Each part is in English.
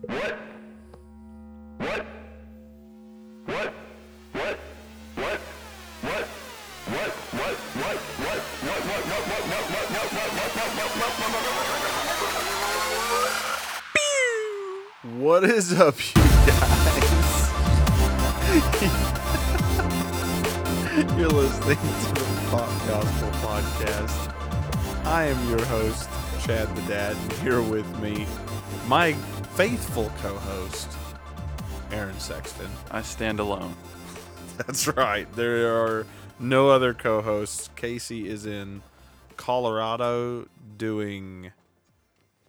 What? What? What? What? What? What? What? What? What? What? What? What? What? What? What? What? What? What? Is up, you guys? You're listening to the Pop Gospel Podcast. I am your host, Chad the Dad, and here with me, my faithful co-host, Aaron Sexton. I stand alone. That's right. There are no other co-hosts. Casey is in Colorado doing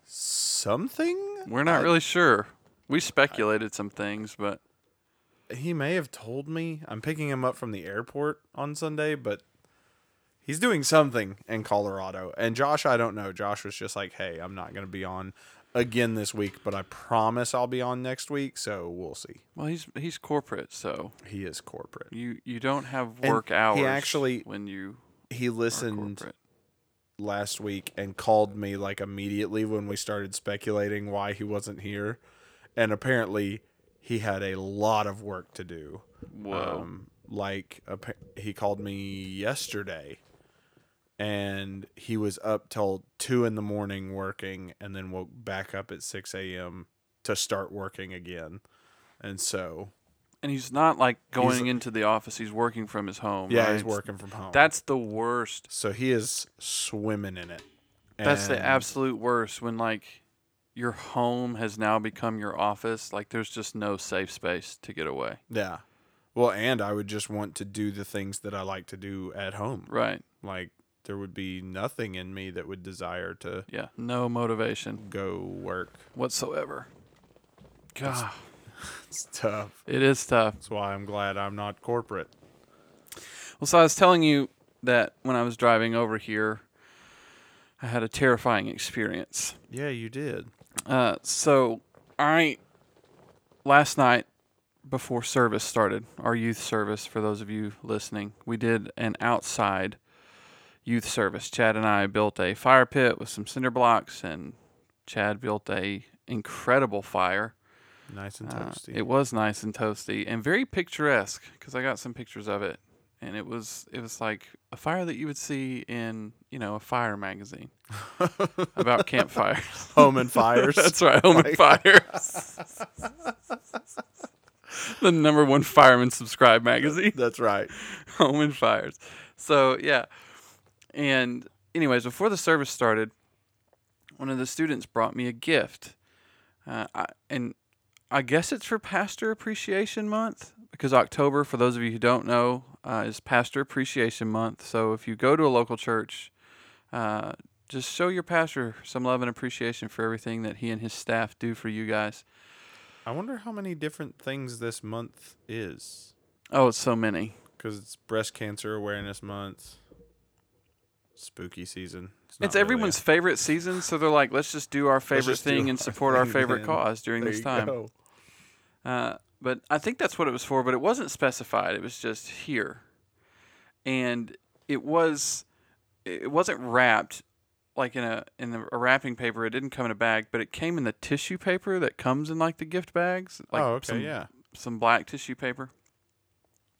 something. We're not I- really sure. We speculated some things, but he may have told me I'm picking him up from the airport on Sunday, but he's doing something in Colorado. And Josh, I don't know. Josh was just like, "Hey, I'm not going to be on again this week, but I promise I'll be on next week." So we'll see. well, he's he's corporate, so He is corporate. you you don't have And work he actually- when you He listened last week and called me like immediately when we started speculating why he wasn't here, and apparently he had a lot of work to do. Whoa. Um, like he called me yesterday, and he was up till two in the morning working, and then woke back up at six a.m. to start working again. And so, and he's not like going into the office. He's working from his home. yeah, right? he's working from home. That's the worst. so he is swimming in it. That's the absolute worst when like your home has now become your office. Like there's just no safe space to get away. Yeah. Well, and I would just want to do the things that I like to do at home. Right. Like there would be nothing in me that would desire to Yeah. No motivation go work. whatsoever. God, It's tough. it is tough. That's why I'm glad I'm not corporate. Well, so I was telling you that when I was driving over here, I had a terrifying experience. Yeah, you did. Uh, so I last night before service started, our youth service for those of you listening, we did an outside youth service. Chad and I built a fire pit with some cinder blocks, and Chad built a incredible fire. Nice and Uh, toasty. it was nice and toasty and very picturesque because I got some pictures of it, and it was it was like a fire that you would see in you know a fire magazine about campfires. Home and fires. That's right, Home and Fires. the number one fireman subscribe magazine, That's right. Home and Fires. So yeah, and anyways, before the service started, one of the students brought me a gift, uh, I, and I guess it's for Pastor Appreciation Month because October, for those of you who don't know, uh, is Pastor Appreciation Month. So if you go to a local church, uh, just show your pastor some love and appreciation for everything that he and his staff do for you guys. I wonder how many different things this month is. Oh, it's so many. Because it's Breast Cancer Awareness Month, spooky season. not It's really everyone's a- favorite season, so they're like, let's just do our favorite thing and our support our favorite then. cause during There this time. Uh, but I think that's what it was for, but it wasn't specified. It was just here. And it was it wasn't wrapped like in a in a wrapping paper. It didn't come in a bag, but it came in the tissue paper that comes in like the gift bags. Like oh, okay, some, yeah. Some black tissue paper.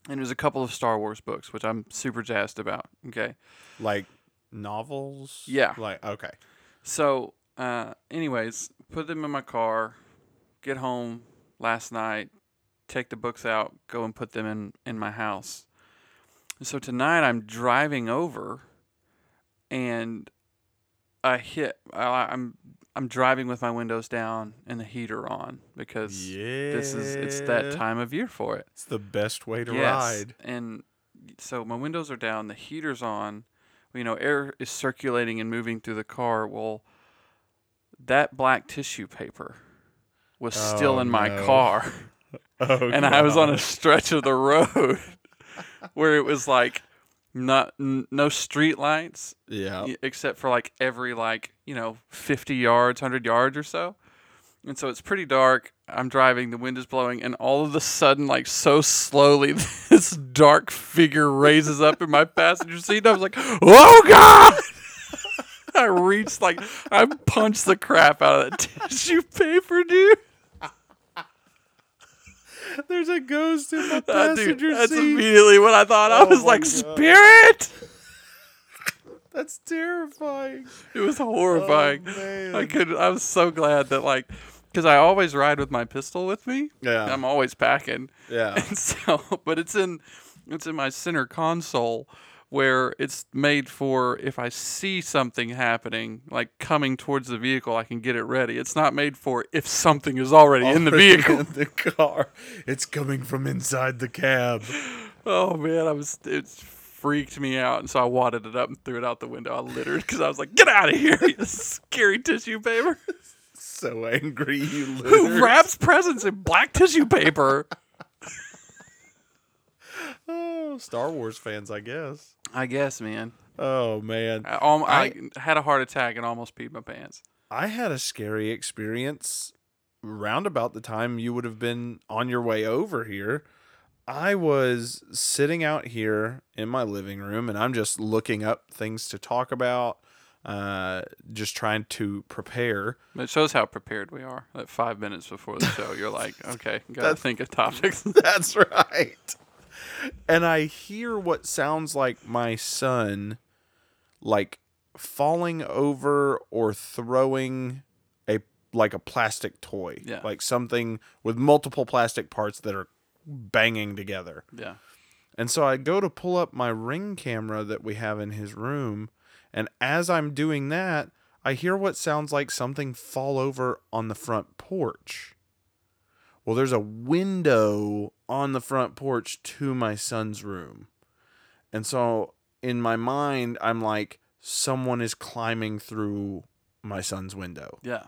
And it was a couple of Star Wars books, which I'm super jazzed about. Okay. Like novels? Yeah. Like, okay. So, uh, anyways, put them in my car, get home last night, take the books out, go and put them in, in my house. And so tonight I'm driving over and I hit, I, I'm, I'm driving with my windows down and the heater on because Yeah. this is, it's that time of year for it. It's the best way to Yes, ride. And so my windows are down, the heater's on. You know, air is circulating and moving through the car. Well, that black tissue paper was oh, still Oh, in my no. car, Oh, and I was on a stretch of the road where it was like not n- no street lights Yeah. except for like every like you know 50 yards 100 yards or so and so it's pretty dark i'm driving the wind is blowing and all of a sudden like so slowly this dark figure raises up in my passenger seat and i was like oh god I reached like I punched the crap out of that tissue paper, dude. There's a ghost in the Ah, passenger dude, that's seat. immediately what I thought. I Oh was like, God. spirit. That's terrifying. It was horrifying. Oh. I could. I was so glad that like, because I always ride with my pistol with me. Yeah. I'm always packing. Yeah. And so, but it's in, it's in my center console where it's made for if I see something happening, like coming towards the vehicle, I can get it ready. It's not made for if something is already in the vehicle. in the car. It's coming from inside the cab. Oh man, I was it freaked me out, and so I wadded it up and threw it out the window. I littered because I was like, "Get out of here, you scary tissue paper! So angry you Who wraps presents in black tissue paper?" Oh, Star Wars fans, I guess. I guess, man. Oh man. I, alm- I had a heart attack and almost peed my pants. I had a scary experience round about the time you would have been on your way over here. I was sitting out here in my living room and I'm just looking up things to talk about, uh, just trying to prepare. It shows how prepared we are. Like five minutes before the show, you're like, "Okay, gotta think of topics." That's right. And I hear what sounds like my son like falling over or throwing a like a plastic toy. Yeah. Like something with multiple plastic parts that are banging together. yeah, And so I go to pull up my ring camera that we have in his room, and as I'm doing that, I hear what sounds like something fall over on the front porch. Well, there's a window on the front porch to my son's room. And so in my mind, I'm like, someone is climbing through my son's window yeah,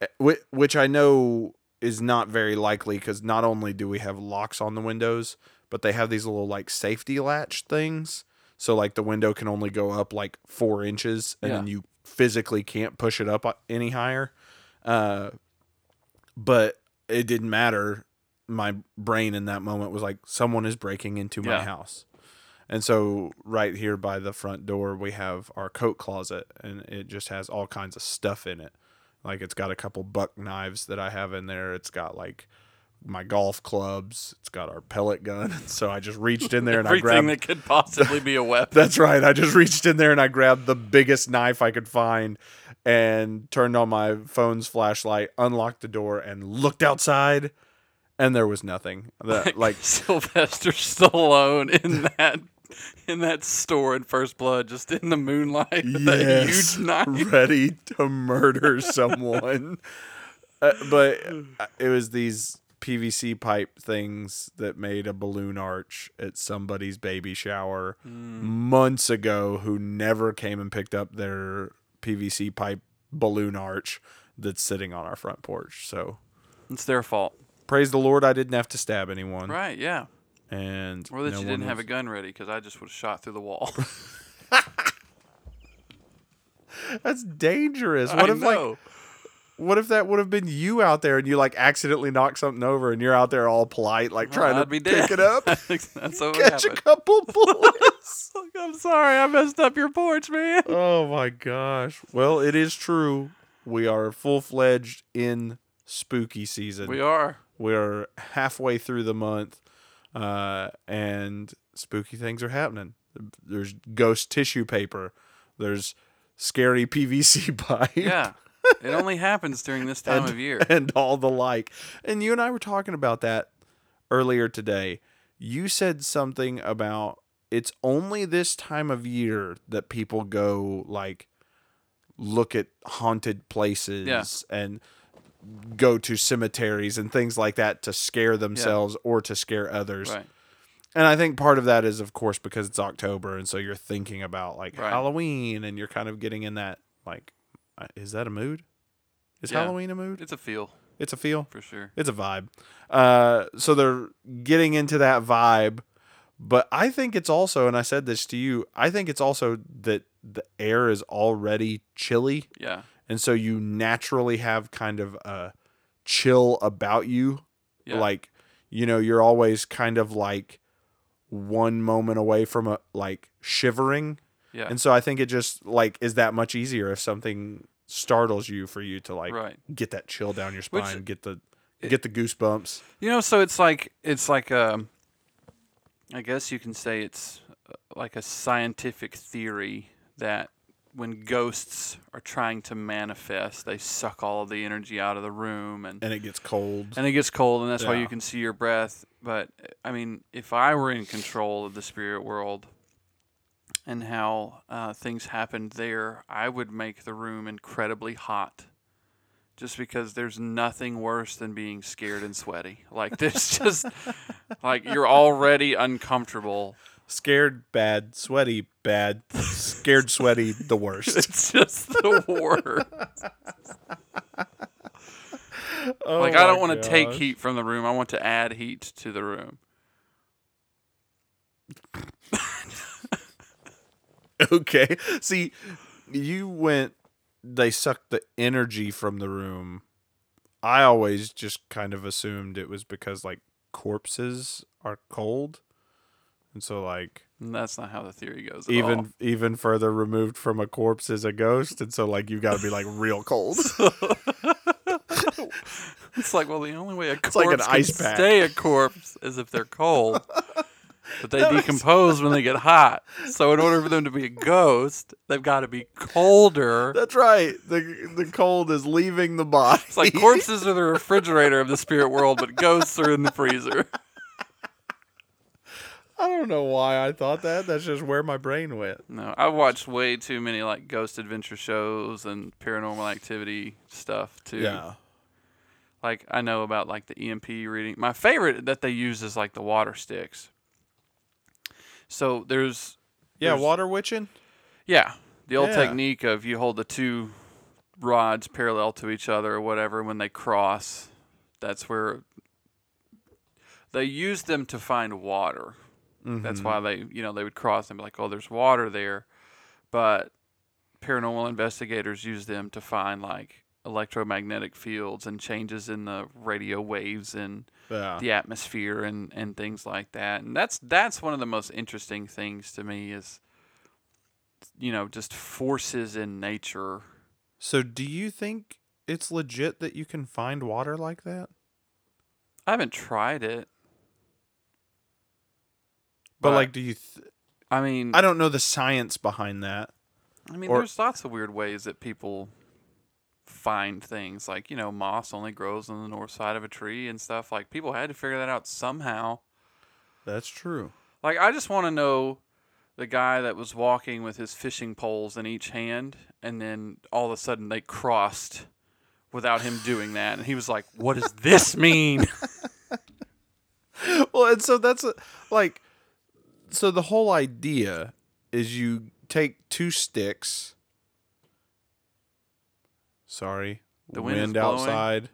eh, whi- which I know is not very likely because not only do we have locks on the windows, but they have these little like safety latch things. So like the window can only go up like four inches, and then you physically can't push it up uh, any higher. Uh, but it didn't matter. My brain in that moment was like, someone is breaking into my Yeah. house. And so, right here by the front door, we have our coat closet, and it just has all kinds of stuff in it. Like, it's got a couple buck knives that I have in there. It's got like my golf clubs. It's got our pellet gun. So I just reached in there and I grabbed everything that could possibly be a weapon. That's right. I just reached in there and I grabbed the biggest knife I could find and turned on my phone's flashlight, unlocked the door, and looked outside, and there was nothing. The, like Sylvester Stallone in that in that store in First Blood, just in the moonlight with that yes, huge knife. ready to murder someone. Uh, but uh, it was these PVC pipe things that made a balloon arch at somebody's baby shower mm. months ago who never came and picked up their PVC pipe balloon arch that's sitting on our front porch. So It's their fault, praise the Lord I didn't have to stab anyone. right? Yeah, And or that no you didn't have a gun ready because I just would have shot through the wall. That's dangerous. I What if like know. What if that would have been you out there and you like accidentally knock something over and you're out there all polite, like trying I'd to be pick dead. it up, That's what catch a couple bullets? I'm sorry, I messed up your porch, man. oh my gosh. Well, it is true. We are full fledged in spooky season. We are. We're halfway through the month, uh, and spooky things are happening. There's ghost tissue paper. There's scary PVC pipe. Yeah. It only happens during this time and, of year. and all the like. And you and I were talking about that earlier today. You said something about it's only this time of year that people go like look at haunted places Yeah. and go to cemeteries and things like that to scare themselves or to scare others. Right. And I think part of that is, of course, because it's October, and so you're thinking about like Right. Halloween, and you're kind of getting in that like, is that a mood? Is Yeah. Halloween a mood? It's a feel It's a feel. for sure. It's a vibe. Uh, so they're getting into that vibe, but I think it's also, and I said this to you, I think it's also that the air is already chilly, Yeah. and so you naturally have kind of a chill about you Yeah. like you know you're always kind of like one moment away from a like shivering Yeah. and so i think it just like is that much easier if something startles you for you to like right. get that chill down your Which- spine get the get the goosebumps. You know, so it's like it's like um I guess you can say it's uh, like a scientific theory that when ghosts are trying to manifest, they suck all of the energy out of the room and And it gets cold. and it gets cold and that's why you can see your breath. But I mean, if I were in control of the spirit world and how uh, things happened there, I would make the room incredibly hot. Just because there's nothing worse than being scared and sweaty. Like there's just like you're already uncomfortable. Scared, bad. Sweaty, bad. Scared, sweaty, the worst. It's just the worst. Oh like I don't want to take heat from the room. I want to add heat to the room. Okay. See, you went. They sucked the energy from the room. I always just kind of assumed it was because like corpses are cold, and so like that's not how the theory goes. At even all. even further removed from a corpse is a ghost, and so like you got to be like real cold. It's like, well, the only way a corpse like an can pack. stay a corpse is if they're cold. But they decompose when they get hot. So in order for them to be a ghost, they've got to be colder. That's right. The the cold is leaving the body. It's like corpses are the refrigerator of the spirit world, but ghosts are in the freezer. I don't know why I thought that. That's just where my brain went. No, I've watched way too many like ghost adventure shows and paranormal activity stuff too. Like I know about like the EMF reading. My favorite that they use is like the water sticks. So there's Yeah, There's- water witching. Yeah, the old Yeah. technique of you hold the two rods parallel to each other or whatever when they cross. That's where they use them to find water. That's Mhm. why they, you know, they would cross and be like, "Oh, there's water there," but paranormal investigators use them to find like electromagnetic fields and changes in the radio waves and Yeah. the atmosphere and and things like that. And that's that's one of the most interesting things to me is you know, just forces in nature. So, do you think it's legit that you can find water like that? I haven't tried it. But like, do you? Th- I mean, I don't know the science behind that. I mean, or- there's lots of weird ways that people find things. Like, you know, moss only grows on the north side of a tree and stuff. Like, people had to figure that out somehow. That's true. Like, I just want to know the guy that was walking with his fishing poles in each hand, and then all of a sudden they crossed without him doing that. And he was like, What does this mean? well, and so that's a, like, so the whole idea is you take two sticks. Sorry, The wind blowing. outside.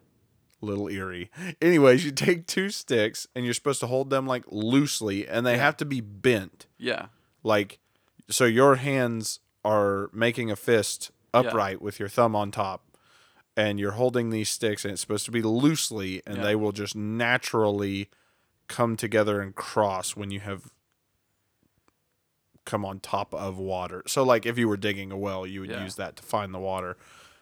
Little eerie. Anyways, you take two sticks and you're supposed to hold them like loosely, and they Yeah. have to be bent. yeah. Like, so your hands are making a fist Yeah. upright with your thumb on top, and you're holding these sticks, and it's supposed to be loosely, and Yeah. they will just naturally come together and cross when you have come on top of water. So, like, if you were digging a well, you would Yeah. use that to find the water.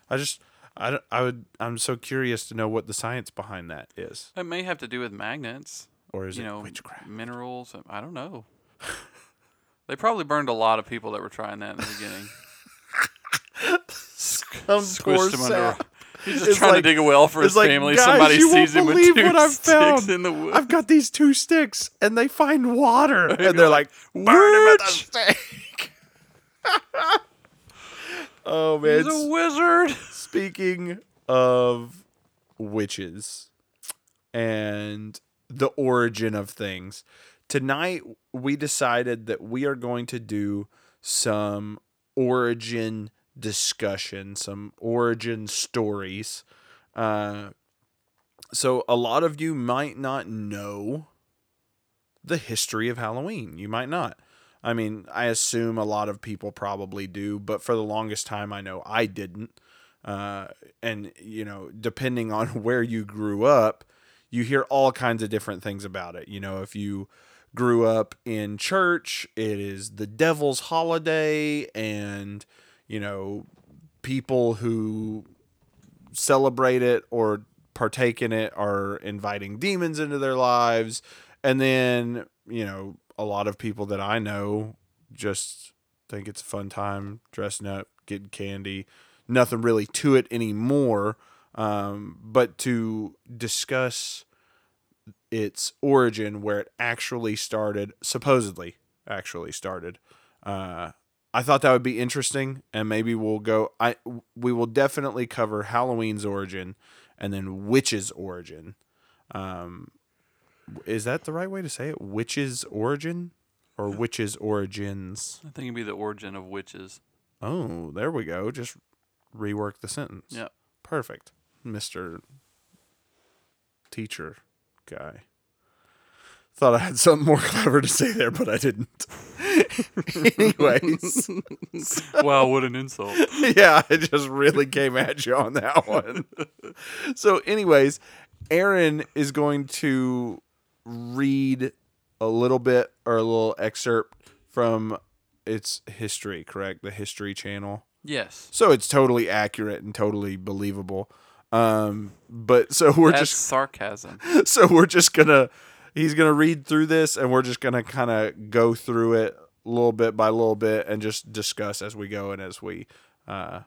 I just, I, I would, I'm so curious to know what the science behind that is, It may have to do with magnets. or is you it know, witchcraft? minerals. I don't know. they probably burned a lot of people that were trying that in the beginning. Some Squished them under. He's just trying like- to dig a well for his like, family. "Guys, Somebody you won't sees him with two what I've sticks found. in the wood. I've got these two sticks and they find water. And they're like, like, burn him at the stake. oh, man. He's a wizard. Speaking of witches and the origin of things, tonight we decided that we are going to do some origin discussion, some origin stories. Uh, so, a lot of you might not know the history of Halloween. You might not. I mean, I assume a lot of people probably do, but for the longest time, I know I didn't. Uh, and, you know, depending on where you grew up, you hear all kinds of different things about it. You know, if you grew up in church, it is the devil's holiday, and, you know, people who celebrate it or partake in it are inviting demons into their lives. And then, you know, a lot of people that I know just think it's a fun time dressing up, getting candy. Nothing really to it anymore. Um, but to discuss its origin, where it actually started, supposedly actually started, uh, I thought that would be interesting, and maybe we'll go. I we will definitely cover Halloween's origin, and then witch's origin. Um, is that the right way to say it? Witch's origin or witch's origins? I think it'd be the origin of witches. Oh, there we go. Just rework the sentence. Yep. Perfect, Mister Teacher guy. Thought I had something more clever to say there, but I didn't. Anyways, wow, what an insult. yeah, I just really came at you on that one. so, anyways, Aaron is going to read a little bit or a little excerpt from its history, correct? The History Channel. Yes. So it's totally accurate and totally believable. Um, but so we're That's just sarcasm. so we're just gonna he's gonna read through this and we're just gonna kind of go through it little bit by little bit and just discuss as we go and as we uh,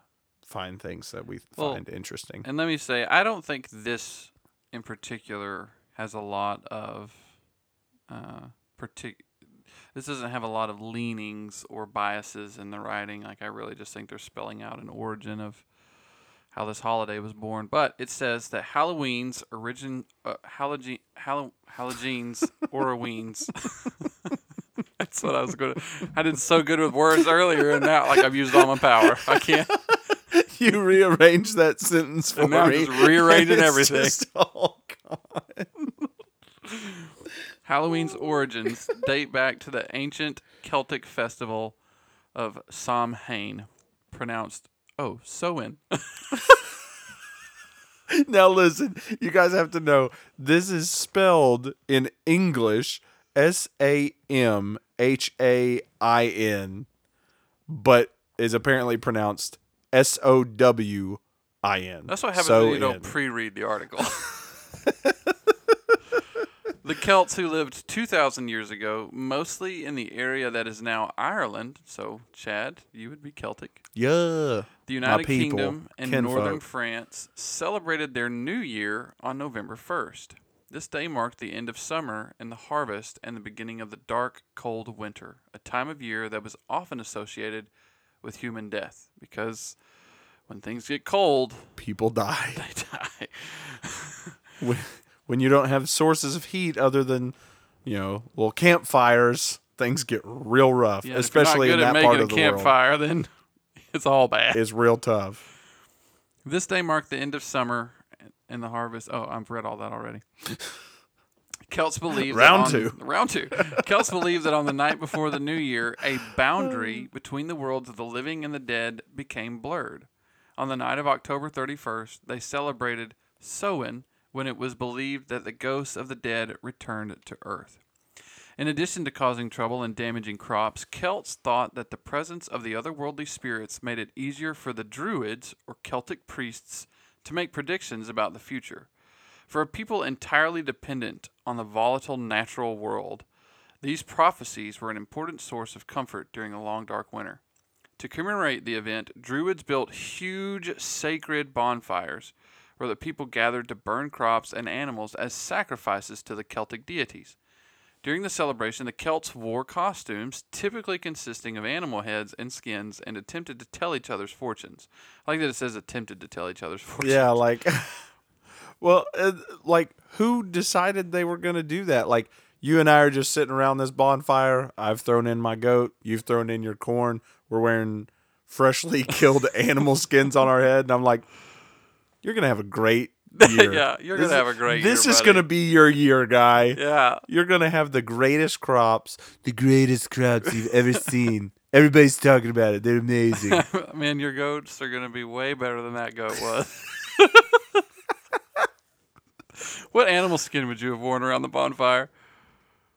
find things that we Well, find interesting. And let me say, I don't think this in particular has a lot of uh, partic- This doesn't have a lot of leanings or biases in the writing. Like I really just think they're spelling out an origin of how this holiday was born. But it says that Halloween's origin, uh, Halogen, Hall- Halogene's Oroween's. That's what I was going to. I did so good with words earlier, and now like I've used all my power. I can't. you rearranged that sentence for And now I'm me. just rearranging It's everything. just all gone. Halloween's origins date back to the ancient Celtic festival of Samhain, pronounced oh Samhain. Now listen, you guys have to know this is spelled in English S A M H A I N, but is apparently pronounced S O W I N. That's what happens So when you don't pre-read the article. the Celts who lived 2,000 years ago, mostly in the area that is now Ireland. So, Chad, you would be Celtic. yeah. The United people, Kingdom and kinfolk. northern France celebrated their new year on November 1st. This day marked the end of summer and the harvest and the beginning of the dark, cold winter, a time of year that was often associated with human death because when things get cold, People die they die. When, you don't have sources of heat other than you know little campfires. Things get real rough, Yeah, if you're not especially in that part of the world. campfire, then it's all bad. It's real tough. This day marked the end of summer and the harvest. Oh, I've read all that already. Celts believe Round that on, two. Round two. Celts believe that on the night before the new year, a boundary between the worlds of the living and the dead became blurred. On the night of October 31st, they celebrated Samhain when it was believed that the ghosts of the dead returned to Earth. In addition to causing trouble and damaging crops, Celts thought that the presence of the otherworldly spirits made it easier for the Druids, or Celtic priests, to make predictions about the future. For a people entirely dependent on the volatile natural world, these prophecies were an important source of comfort during the long dark winter. To commemorate the event, Druids built huge sacred bonfires where the people gathered to burn crops and animals as sacrifices to the Celtic deities. During the celebration, the Celts wore costumes, typically consisting of animal heads and skins, and attempted to tell each other's fortunes. I like that it says attempted to tell each other's fortunes. Yeah, like, well, uh, like who decided they were gonna do that? Like, you and I are just sitting around this bonfire. I've thrown in my goat. You've thrown in your corn. We're wearing freshly killed animal skins on our head, and I'm like, you're gonna have a great year. Yeah, you're This gonna have a great year. This year, is buddy. gonna be your year, guy. Yeah. You're gonna have the greatest crops, the greatest crops you've ever seen. Everybody's talking about it. They're amazing. Man, your goats are going to be way better than that goat was. what animal skin would you have worn around the bonfire?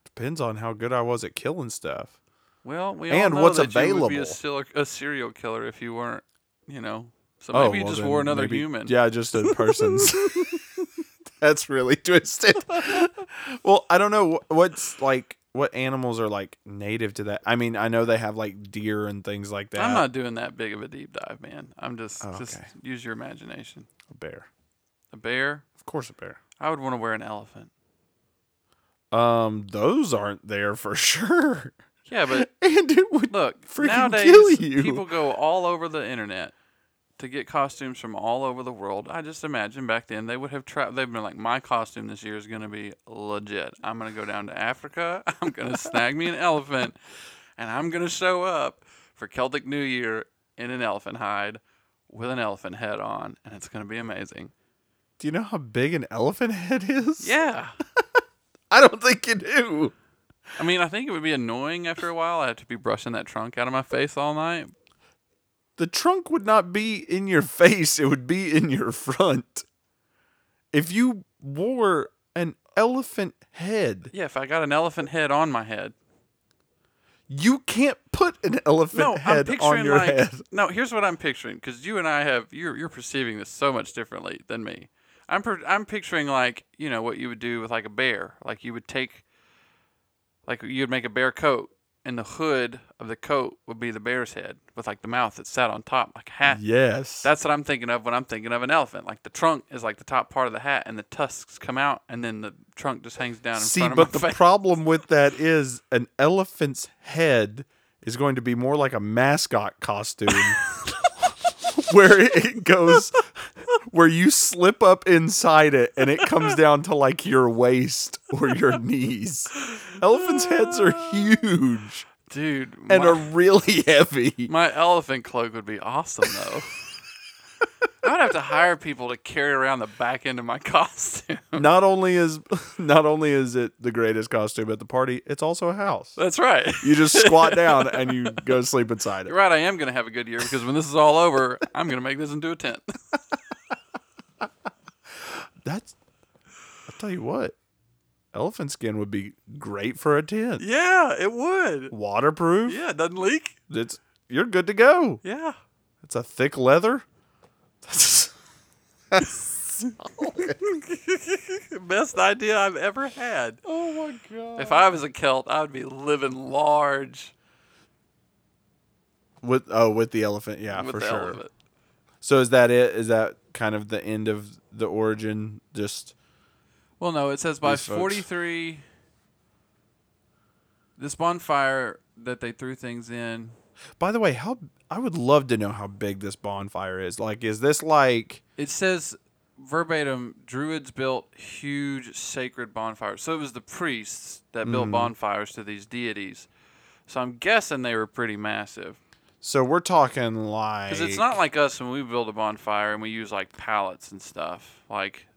Depends on how good I was at killing stuff. Well, we And all know what's that you would be a, sil- a serial killer if you weren't, you know. So Oh, maybe you well just wore another maybe- human. Yeah, just a person's. That's really twisted. well, I don't know what's like what animals are like native to that. I mean, I know they have like deer and things like that. I'm not doing that big of a deep dive, man. I'm just Oh, just use your imagination. a bear. A bear. Of course, a bear. I would want to wear an elephant. Um, those aren't there for sure. Yeah, but and it would look, freaking nowadays kill you. people go all over the internet to get costumes from all over the world. I just imagine back then they would have tra- they've been like, my costume this year is going to be legit. I'm going to go down to Africa. I'm going to snag me an elephant, and I'm going to show up for Celtic New Year in an elephant hide with an elephant head on, and it's going to be amazing. Do you know how big an elephant head is? Yeah. I don't think you do. I mean, I think it would be annoying after a while. I have to be brushing that trunk out of my face all night. The trunk would not be in your face, it would be in your front. If you wore an elephant head, Yeah, if I got an elephant head on my head. you can't put an elephant No, head on your like head. no. Here's what I'm picturing because you and I have you're you're perceiving this so much differently than me. I'm per, I'm picturing like you know what you would do with like a bear. Like you would take like you'd make a bear coat, and the hood of the coat would be the bear's head with like the mouth that sat on top like a hat. Yes. That's what I'm thinking of when I'm thinking of an elephant. Like the trunk is like the top part of the hat, and the tusks come out, and then the trunk just hangs down in See, front of but the face. problem with that is an elephant's head is going to be more like a mascot costume where it goes where you slip up inside it and it comes down to like your waist or your knees. Elephants' heads are huge Dude, and my, are really heavy. my elephant cloak would be awesome though. I would have to hire people to carry around the back end of my costume. Not only is not only is it the greatest costume at the party, it's also a house. That's right. You just squat down and you go sleep inside it. You're right. I am going to have a good year because when this is all over, I'm going to make this into a tent. That's I'll tell you what. Elephant skin would be great for a tent. yeah, it would. Waterproof. Yeah, it doesn't leak. It's you're good to go. Yeah. It's a thick leather. That's, Best idea I've ever had. oh my god. If I was a Celt, I would be living large With oh with the elephant, yeah, with for the sure. elephant. So is that it? Is that kind of the end of the origin? Just Well, no, it says by These folks. 43. This bonfire that they threw things in. by the way, how I would love to know how big this bonfire is. Like, is this like It says verbatim druids built huge sacred bonfires. So it was the priests that built mm-hmm. bonfires to these deities. So I'm guessing they were pretty massive. So we're talking like Because it's not like us when we build a bonfire and we use like pallets and stuff. Like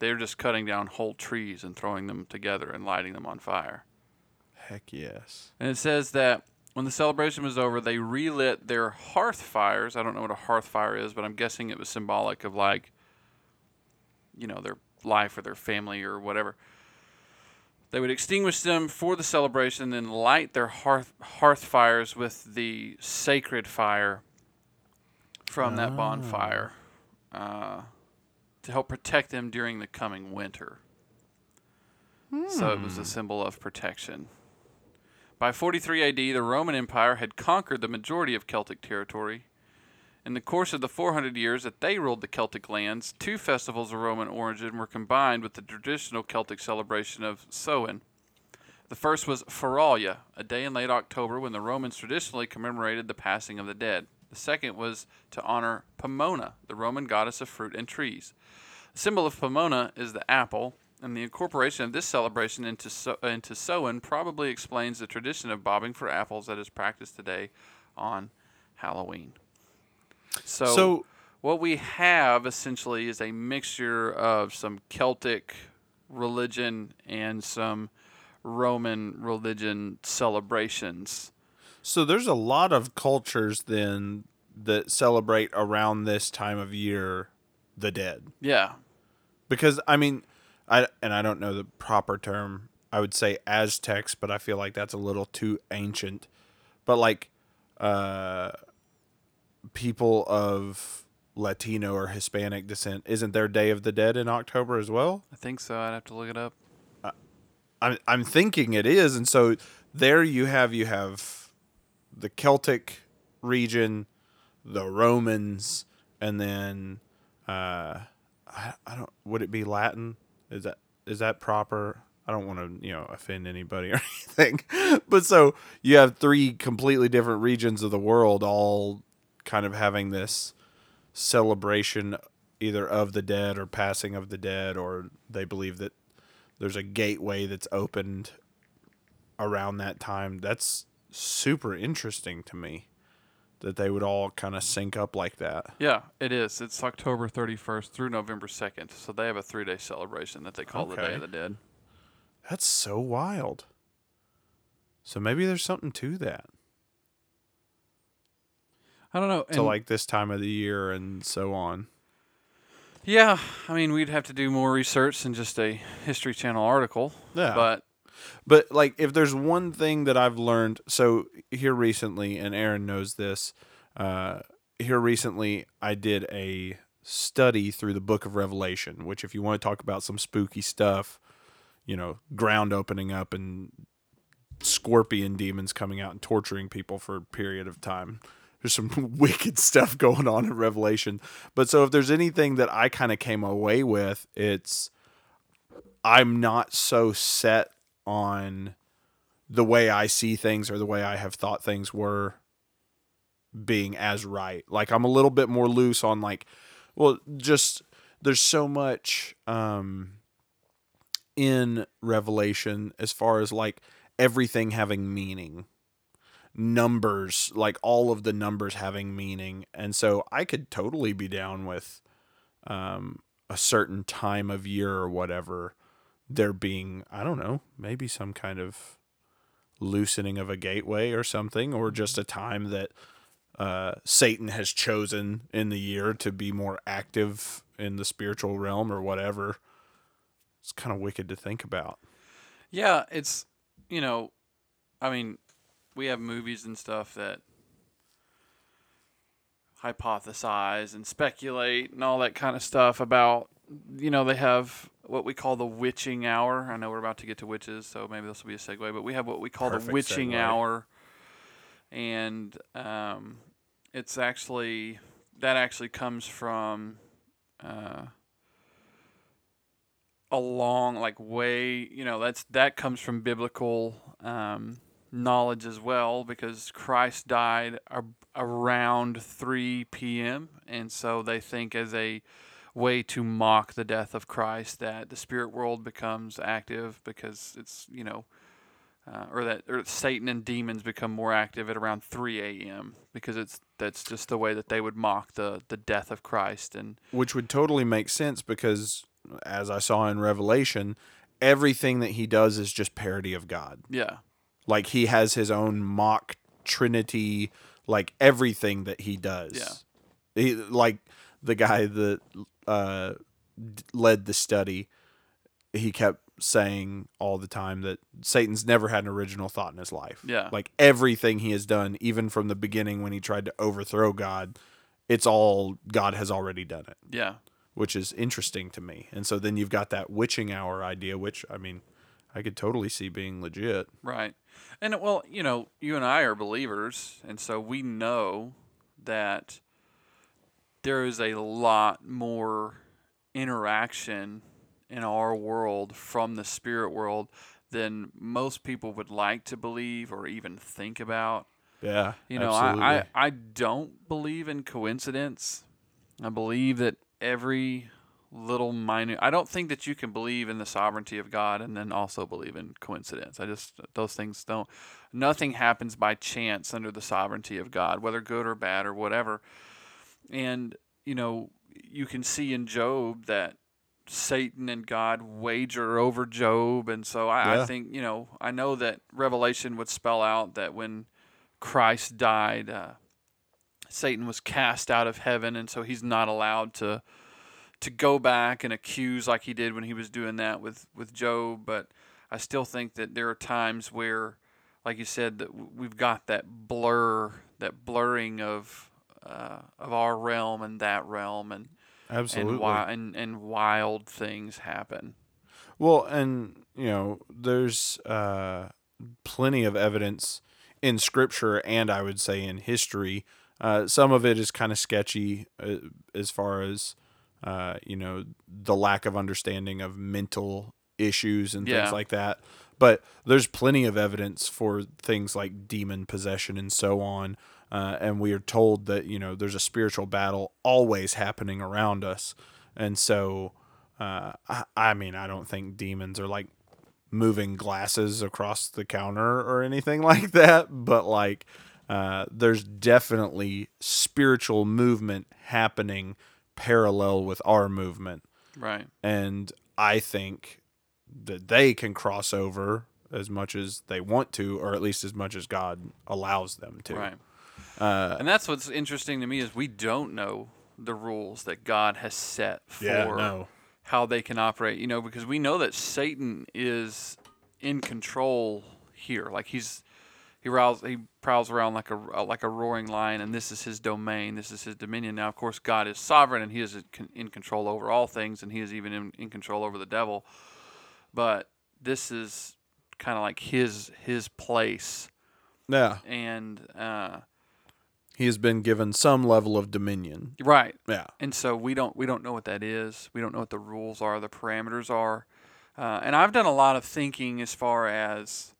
they're just cutting down whole trees and throwing them together and lighting them on fire. heck yes. And it says that when the celebration was over, they relit their hearth fires. I don't know what a hearth fire is, but I'm guessing it was symbolic of like, you know, their life or their family or whatever. They would extinguish them for the celebration, and then light their hearth hearth fires with the sacred fire from that bonfire uh, to help protect them during the coming winter. So it was a symbol of protection. By 43 AD, the Roman Empire had conquered the majority of Celtic territory. In the course of the 400 years that they ruled the Celtic lands, two festivals of Roman origin were combined with the traditional Celtic celebration of Samhain. The first was Feralia, a day in late October when the Romans traditionally commemorated the passing of the dead. The second was to honor Pomona, the Roman goddess of fruit and trees. The symbol of Pomona is the apple, and the incorporation of this celebration into so- into Samhain probably explains the tradition of bobbing for apples that is practiced today on Halloween. So, So- what we have essentially is a mixture of some Celtic religion and some Roman religion celebrations. So there's a lot of cultures then that celebrate around this time of year the dead. Yeah. Because I mean, I and I don't know the proper term. I would say Aztecs, but I feel like that's a little too ancient. But like uh people of Latino or Hispanic descent, isn't their Day of the Dead in October as well? I think so. I'd have to look it up. I'm I'm thinking it is, and so there you have you have the Celtic region, the Romans, and then uh, I, I don't would it be Latin? Is that is that proper? I don't want to you know offend anybody or anything, but so you have three completely different regions of the world, all kind of having this celebration either of the dead or passing of the dead, or they believe that there's a gateway that's opened around that time. That's super interesting to me that they would all kind of sync up like that. Yeah, it is. It's October 31st through November 2nd. So they have a three day celebration that they call the Day of the Dead. That's so wild. So maybe there's something to that. I don't know. To and- like this time of the year and so on. Yeah, I mean, we'd have to do more research than just a History Channel article. Yeah. But But like, if there's one thing that I've learned, so here recently, and Aaron knows this, uh, here recently I did a study through the Book of Revelation. Which, if you want to talk about some spooky stuff, you know, ground opening up and scorpion demons coming out and torturing people for a period of time. There's some wicked stuff going on in Revelation. But so if there's anything that I kind of came away with, it's I'm not so set on the way I see things or the way I have thought things were being as right. Like I'm a little bit more loose on like well just there's so much um in Revelation as far as like everything having meaning. Numbers, like all of the numbers having meaning. And so I could totally be down with um a certain time of year or whatever there being I don't know, maybe some kind of loosening of a gateway or something or just a time that uh, Satan has chosen in the year to be more active in the spiritual realm or whatever. It's kind of wicked to think about. yeah, it's, you know, I mean, we have movies and stuff that hypothesize and speculate and all that kind of stuff about, you know, they have what we call the witching hour. I know we're about to get to witches, so maybe this will be a segue, but we have what we call Perfect the witching segue. hour. And um, it's actually, that actually comes from. Uh, a long like way you know that's that comes from biblical um, knowledge as well because christ died around 3 p.m and so they think as a way to mock the death of christ that the spirit world becomes active because it's you know uh, or that or satan and demons become more active at around 3 a.m because it's that's just the way that they would mock the the death of christ and Which would totally make sense because, as I saw in Revelation, everything that he does is just parody of God. yeah Like he has his own mock trinity, like everything that he does. Yeah. He, like the guy that uh, led the study, he kept saying all the time that Satan's never had an original thought in his life. Yeah. Like everything he has done, even from the beginning when he tried to overthrow God, it's all God has already done it yeah which is interesting to me. And so then you've got that witching hour idea, which I mean, I could totally see being legit. Right. And well, you know, you and I are believers, and so we know that there is a lot more interaction in our world from the spirit world than most people would like to believe or even think about. Yeah, You know, I, I, I don't believe in coincidence. I believe that every little minute I don't think that you can believe in the sovereignty of God and then also believe in coincidence. I just those things don't nothing happens by chance under the sovereignty of God, whether good or bad or whatever. And you know, you can see in Job that Satan and God wager over Job and so I, Yeah. I think, you know, I know that Revelation would spell out that when Christ died, uh, Satan was cast out of heaven, and so he's not allowed to to go back and accuse like he did when he was doing that with with Job. But I still think that there are times where, like you said, that we've got that blur, that blurring of uh, of our realm and that realm, and Absolutely. and, wi- and and wild things happen. Well, and you know, there's uh, plenty of evidence in scripture, and I would say in history. Uh, some of it is kind of sketchy uh, as far as uh, you know the lack of understanding of mental issues and Yeah. things like that. But there's plenty of evidence for things like demon possession and so on. Uh, and we are told that you know there's a spiritual battle always happening around us, and so uh, I, I mean I don't think demons are like moving glasses across the counter or anything like that, but like uh, there's definitely spiritual movement happening parallel with our movement, Right. and I think that they can cross over as much as they want to, or at least as much as God allows them to. Right. Uh, And that's what's interesting to me is we don't know the rules that God has set for yeah, no. how they can operate. You know, because we know that Satan is in control here. Like he's he prowls he prowls around like a like a roaring lion, and this is his domain. This is his dominion. Now, of course, God is sovereign, and He is in- in control over all things, and He is even in, in control over the devil. But this is kind of like his his place, Yeah, and uh, he has been given some level of dominion. right. Yeah, and so we don't we don't know what that is. We don't know what the rules are, the parameters are, uh, and I've done a lot of thinking as far as,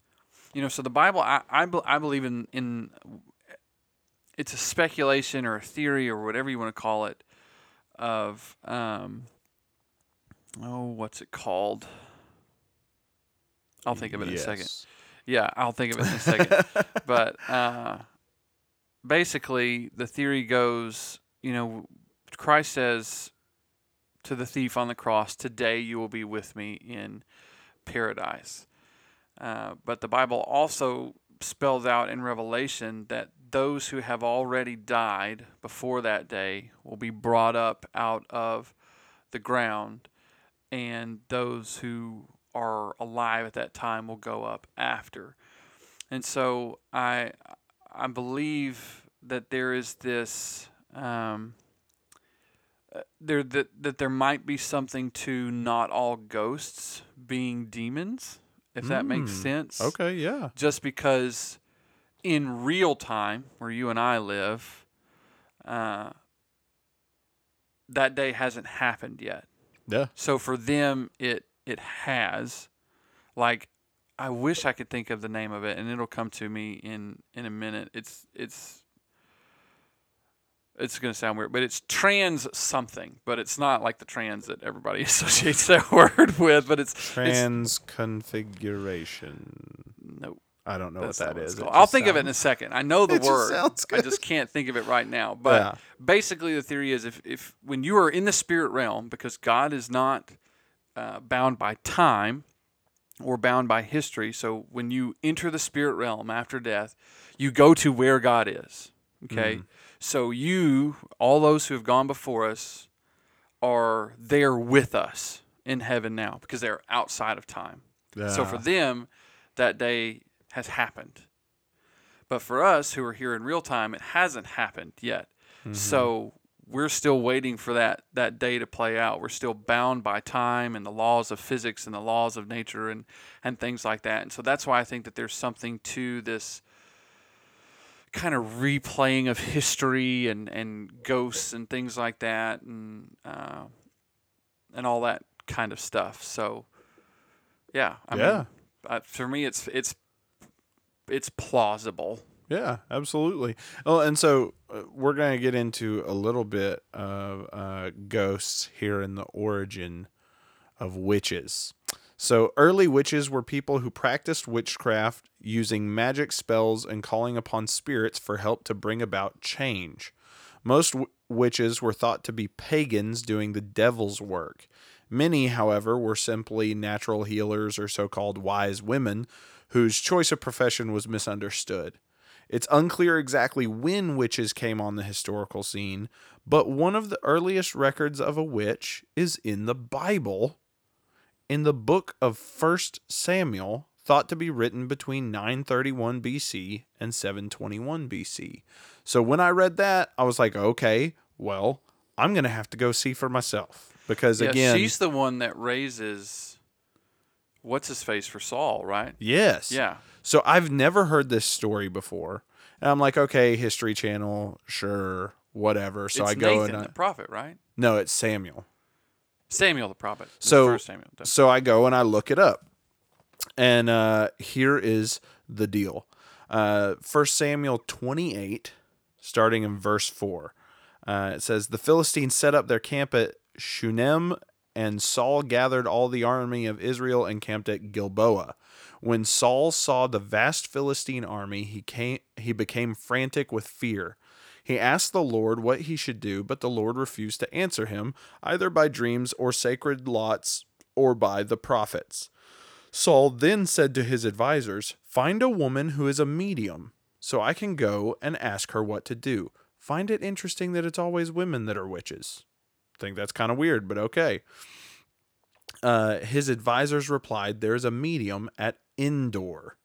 you know, so the Bible. I I, I believe in in it's a speculation or a theory or whatever you want to call it of um oh what's it called? I'll think of it in a second. Yes. Yeah, I'll think of it in a second. but uh, basically, the theory goes, you know, Christ says to the thief on the cross, "Today you will be with me in paradise." Uh, but the Bible also spells out in Revelation that those who have already died before that day will be brought up out of the ground, and those who are alive at that time will go up after. And so I I believe that there is this um, uh, there that that there might be something to not all ghosts being demons, if that makes Mm, sense. Okay, yeah. Just because in real time, where you and I live, uh, that day hasn't happened yet. Yeah. So for them, it it has, like, I wish I could think of the name of it, and it'll come to me in in a minute. It's it's it's gonna sound weird, but it's trans something, but it's not like the trans that everybody associates that word with. But it's Trans configuration. no, I don't know that's what that it's is. I'll just think of it in a second. I know the It just word. sounds I just can't think of it right now. But Yeah. basically, the theory is if, if when you are in the spirit realm, because God is not uh, bound by time or bound by history, so when you enter the spirit realm after death, you go to where God is. Okay, so you, all those who have gone before us, are there with us in heaven now because they're outside of time. So for them, that day has happened. But for us who are here in real time, it hasn't happened yet. Mm-hmm. So we're still waiting for that that day to play out. We're still bound by time and the laws of physics and the laws of nature and and things like that. And so that's why I think that there's something to this kind of replaying of history and and ghosts and things like that and uh, and all that kind of stuff. So yeah, I Yeah. mean, uh, for me, it's it's it's plausible. Yeah, absolutely. Oh, and so uh, we're going to get into a little bit of uh, ghosts here in the origin of witches. So, early witches were people who practiced witchcraft using magic spells and calling upon spirits for help to bring about change. Most w- witches were thought to be pagans doing the devil's work. Many, however, were simply natural healers or so called wise women whose choice of profession was misunderstood. It's unclear exactly when witches came on the historical scene, but one of the earliest records of a witch is in the Bible, in the book of 1 Samuel thought to be written between 931 BC and 721 BC. So when I read that, I was like, okay, well, I'm going to have to go see for myself because Yeah, again, she's the one that raises what's his face for Saul, right? yes. Yeah. So I've never heard this story before. And I'm like, okay, History Channel, sure, whatever. So it's I go Nathan and I, the prophet, right? no, it's Samuel. Samuel the prophet. It's So- first Samuel. So I go and I look it up. And uh, here is the deal. Uh, 1 Samuel 28, starting in verse 4. Uh, it says, The Philistines set up their camp at Shunem, and Saul gathered all the army of Israel and camped at Gilboa. When Saul saw the vast Philistine army, he, came, he became frantic with fear. He asked the Lord what he should do, but the Lord refused to answer him, either by dreams or sacred lots or by the prophets. Saul then said to his advisers, Find a woman who is a medium, so I can go and ask her what to do. Find it interesting that it's always women that are witches. Think that's kind of weird, but okay. Uh, his advisors replied, There's a medium at Endor.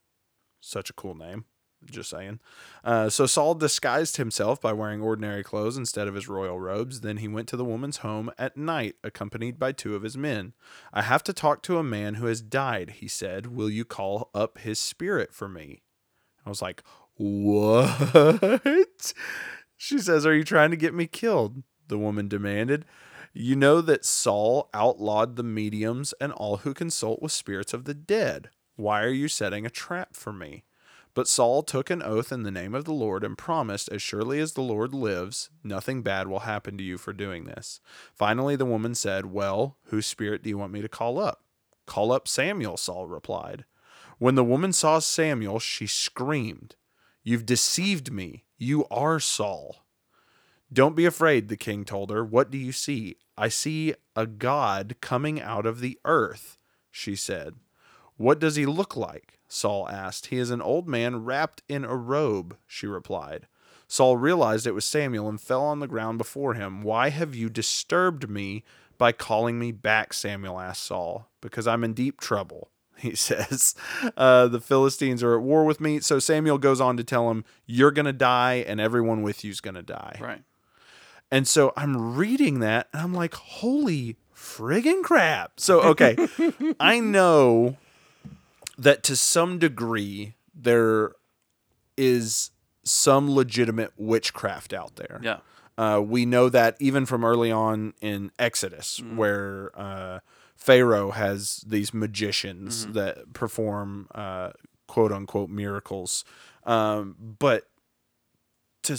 Such a cool name. Just saying. Uh, so Saul disguised himself by wearing ordinary clothes instead of his royal robes. Then he went to the woman's home at night, accompanied by two of his men. I have to talk to a man who has died, he said. Will you call up his spirit for me? I was like, What? She says, Are you trying to get me killed? The woman demanded. You know that Saul outlawed the mediums and all who consult with spirits of the dead. Why are you setting a trap for me? But Saul took an oath in the name of the Lord and promised, As surely as the Lord lives, nothing bad will happen to you for doing this. Finally, the woman said, Well, whose spirit do you want me to call up? Call up Samuel, Saul replied. When the woman saw Samuel, she screamed, You've deceived me. You are Saul. Don't be afraid, the king told her. What do you see? I see a god coming out of the earth, she said. What does he look like? Saul asked. He is an old man wrapped in a robe, she replied. Saul realized it was Samuel and fell on the ground before him. Why have you disturbed me by calling me back? Samuel asked Saul. Because I'm in deep trouble, he says. Uh, the Philistines are at war with me. So Samuel goes on to tell him, You're going to die, and everyone with you's going to die. Right. And so I'm reading that and I'm like, holy friggin' crap. So, okay, I know that to some degree there is some legitimate witchcraft out there. Yeah. Uh, we know that even from early on in Exodus, where uh, Pharaoh has these magicians that perform uh, quote unquote miracles. Um, but to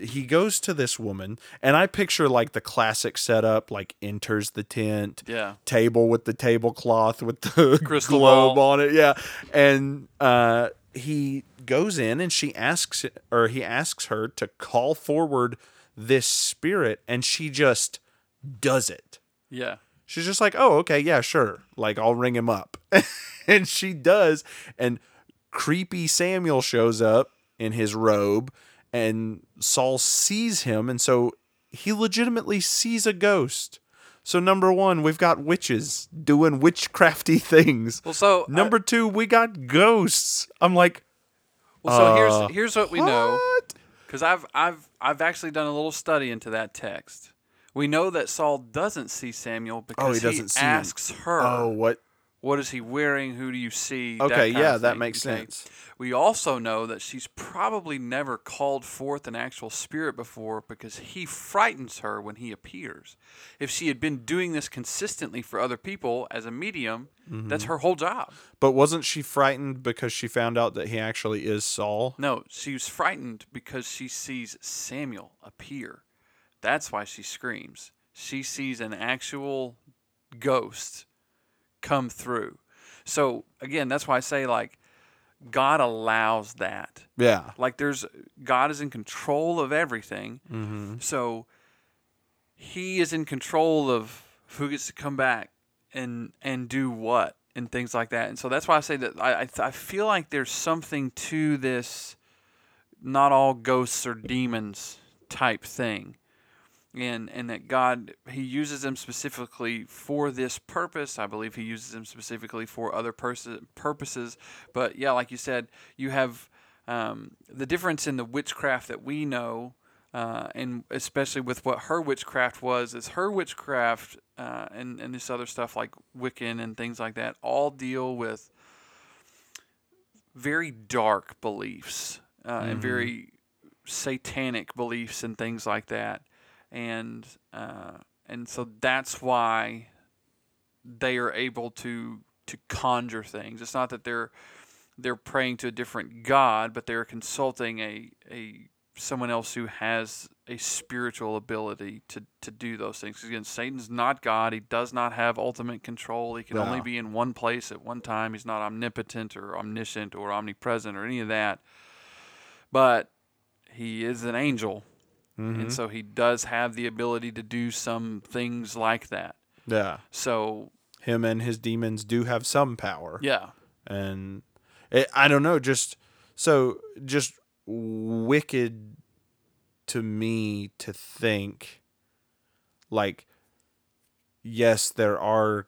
he goes to this woman, and I picture like the classic setup, like enters the tent, Yeah. table with the tablecloth with the Crystal globe ball. on it. Yeah. And uh, he goes in and she asks, or he asks her to call forward this spirit, and she just does it. Yeah. She's just like, oh, okay, yeah, sure. Like, I'll ring him up. and she does. And creepy Samuel shows up in his robe, and Saul sees him. And so he legitimately sees a ghost. So, number one, we've got witches doing witchcrafty things. Well, so I- Number two, we got ghosts. I'm like, well, so uh, here's here's what we know because I've I've I've actually done a little study into that text. We know that Saul doesn't see Samuel because Oh, he doesn't see him. asks her, Oh, what? "What is he wearing? Who do you see?" Okay, kind yeah, that makes okay? sense. We also know that she's probably never called forth an actual spirit before because he frightens her when he appears. If she had been doing this consistently for other people as a medium, that's Mm-hmm. her whole job. But wasn't she frightened because she found out that he actually is Saul? No, she was frightened because she sees Samuel appear. That's why she screams. She sees an actual ghost come through. So again, that's why I say like God allows that. Yeah. Like there's God is in control of everything. Mm-hmm. So he is in control of who gets to come back and and do what and things like that. And so that's why I say that I I, I feel like there's something to this not all ghosts or demons type thing. And and that God he uses them specifically for this purpose. I believe he uses them specifically for other pers- purposes. But yeah, like you said, you have um, the difference in the witchcraft that we know, uh, and especially with what her witchcraft was, is her witchcraft uh, and and this other stuff like Wiccan and things like that all deal with very dark beliefs uh, and very satanic beliefs and things like that, and uh, and so that's why they are able to to conjure things. It's not that they're they're praying to a different god, but they're consulting a a someone else who has a spiritual ability to to do those things. Again, Satan's not God. He does not have ultimate control. He can only be in one place at one time. He's not omnipotent or omniscient or omnipresent or any of that. But he is an angel, Mm-hmm. and so he does have the ability to do some things like that. Yeah. So Him and his demons do have some power. yeah, and it, I don't know, just so just wicked to me to think like yes, there are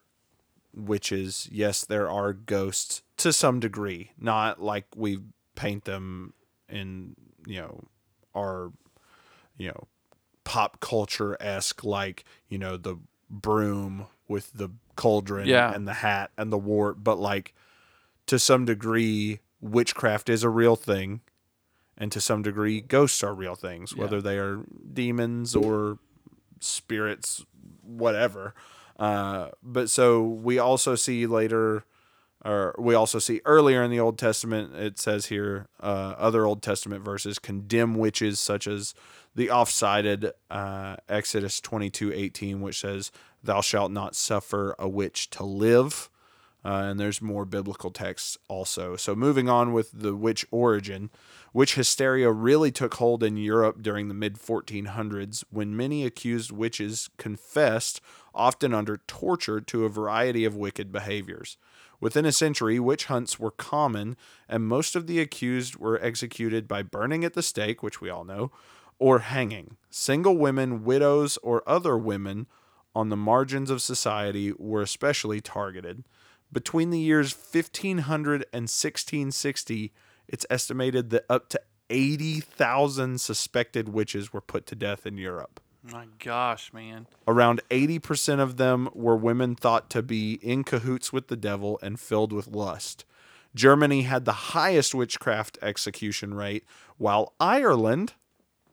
witches, yes, there are ghosts to some degree, not like we paint them in you know our you know pop culture esque like you know the broom with the cauldron Yeah. and the hat and the wart, but like to some degree, witchcraft is a real thing, and to some degree, ghosts are real things, Yeah. whether they are demons or spirits, whatever. Uh, but so we also see later, or we also see earlier in the Old Testament, it says here, uh, other Old Testament verses condemn witches, such as the off-sided uh, Exodus twenty-two eighteen, which says, "Thou shalt not suffer a witch to live." Uh, and there's more biblical texts also. So, moving on with the witch origin, witch hysteria really took hold in Europe during the mid 1400s when many accused witches confessed, often under torture, to a variety of wicked behaviors. Within a century, witch hunts were common, and most of the accused were executed by burning at the stake, which we all know, or hanging. Single women, widows, or other women on the margins of society were especially targeted. Between the years 1500 and 1660, it's estimated that up to 80,000 suspected witches were put to death in Europe. My gosh, man. Around 80% of them were women thought to be in cahoots with the devil and filled with lust. Germany had the highest witchcraft execution rate, while Ireland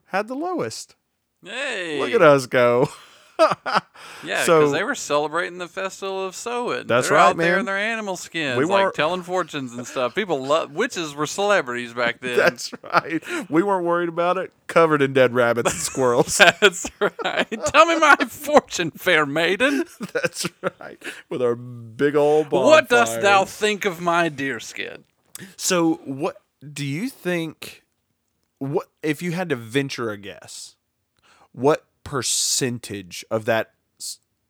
had the lowest. Hey, Look at us go. Yeah, because So- they were celebrating the festival of Samhain. That's They're right, out there man. in their animal skins, We like weren't- telling fortunes and stuff. People love witches were celebrities back then. That's right. We weren't worried about it. Covered in dead rabbits and squirrels. That's right. Tell me my fortune, fair maiden. That's right. With our big old What dost thou think of my deerskin? So, what do you think? What if you had to venture a guess? What percentage of that?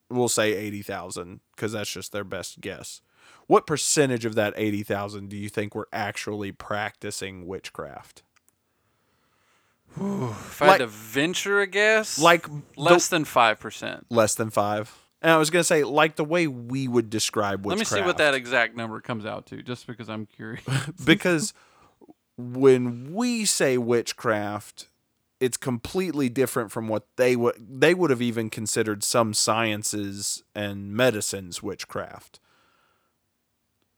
We'll say eighty thousand because that's just their best guess. What percentage of that eighty thousand do you think were actually practicing witchcraft? If I had to venture a guess, Like less than five percent. less than five. And I was gonna say like the way we would describe witchcraft. Let me see what that exact number comes out to, just because I'm curious. because when we say witchcraft, it's completely different from what they would they would have even considered some sciences and medicines witchcraft.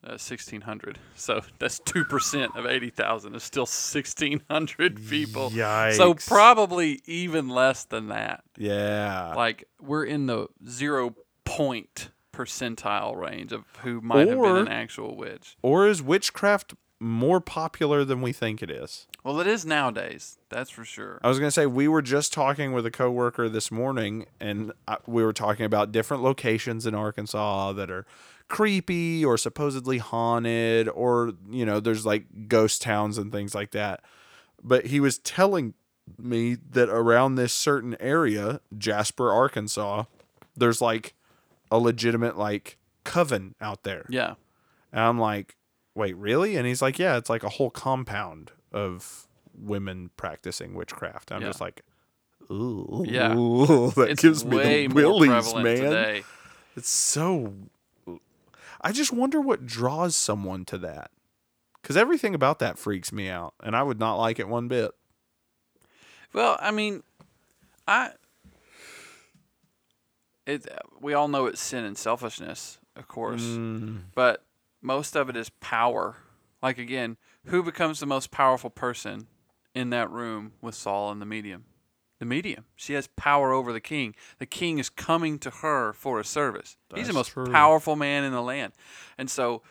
Uh, sixteen hundred. So that's two percent of eighty thousand. Is still sixteen hundred people. Yikes. So probably even less than that. Yeah. Like we're in the zero point percentile range of who might have been an actual witch. or is witchcraft more popular than we think it is? Well, it is nowadays. That's for sure. I was going to say we were just talking with a coworker this morning and I- we were talking about different locations in Arkansas that are creepy or supposedly haunted or you know there's like ghost towns and things like that. But he was telling me that around this certain area, Jasper, Arkansas, there's like a legitimate like coven out there. Yeah. And I'm like, wait, really? And he's like, yeah, it's like a whole compound of women practicing witchcraft. I'm Yeah. just like, ooh, Yeah. that it's gives me the willies, man. today. It's so. I just wonder what draws someone to that, because everything about that freaks me out, and I would not like it one bit. Well, I mean, I it we all know it's sin and selfishness, of course, Mm, but most of it is power. Like again, who becomes the most powerful person in that room with Saul and the medium? The medium. She has power over the king. The king is coming to her for a service. He's the most true. powerful man in the land. And so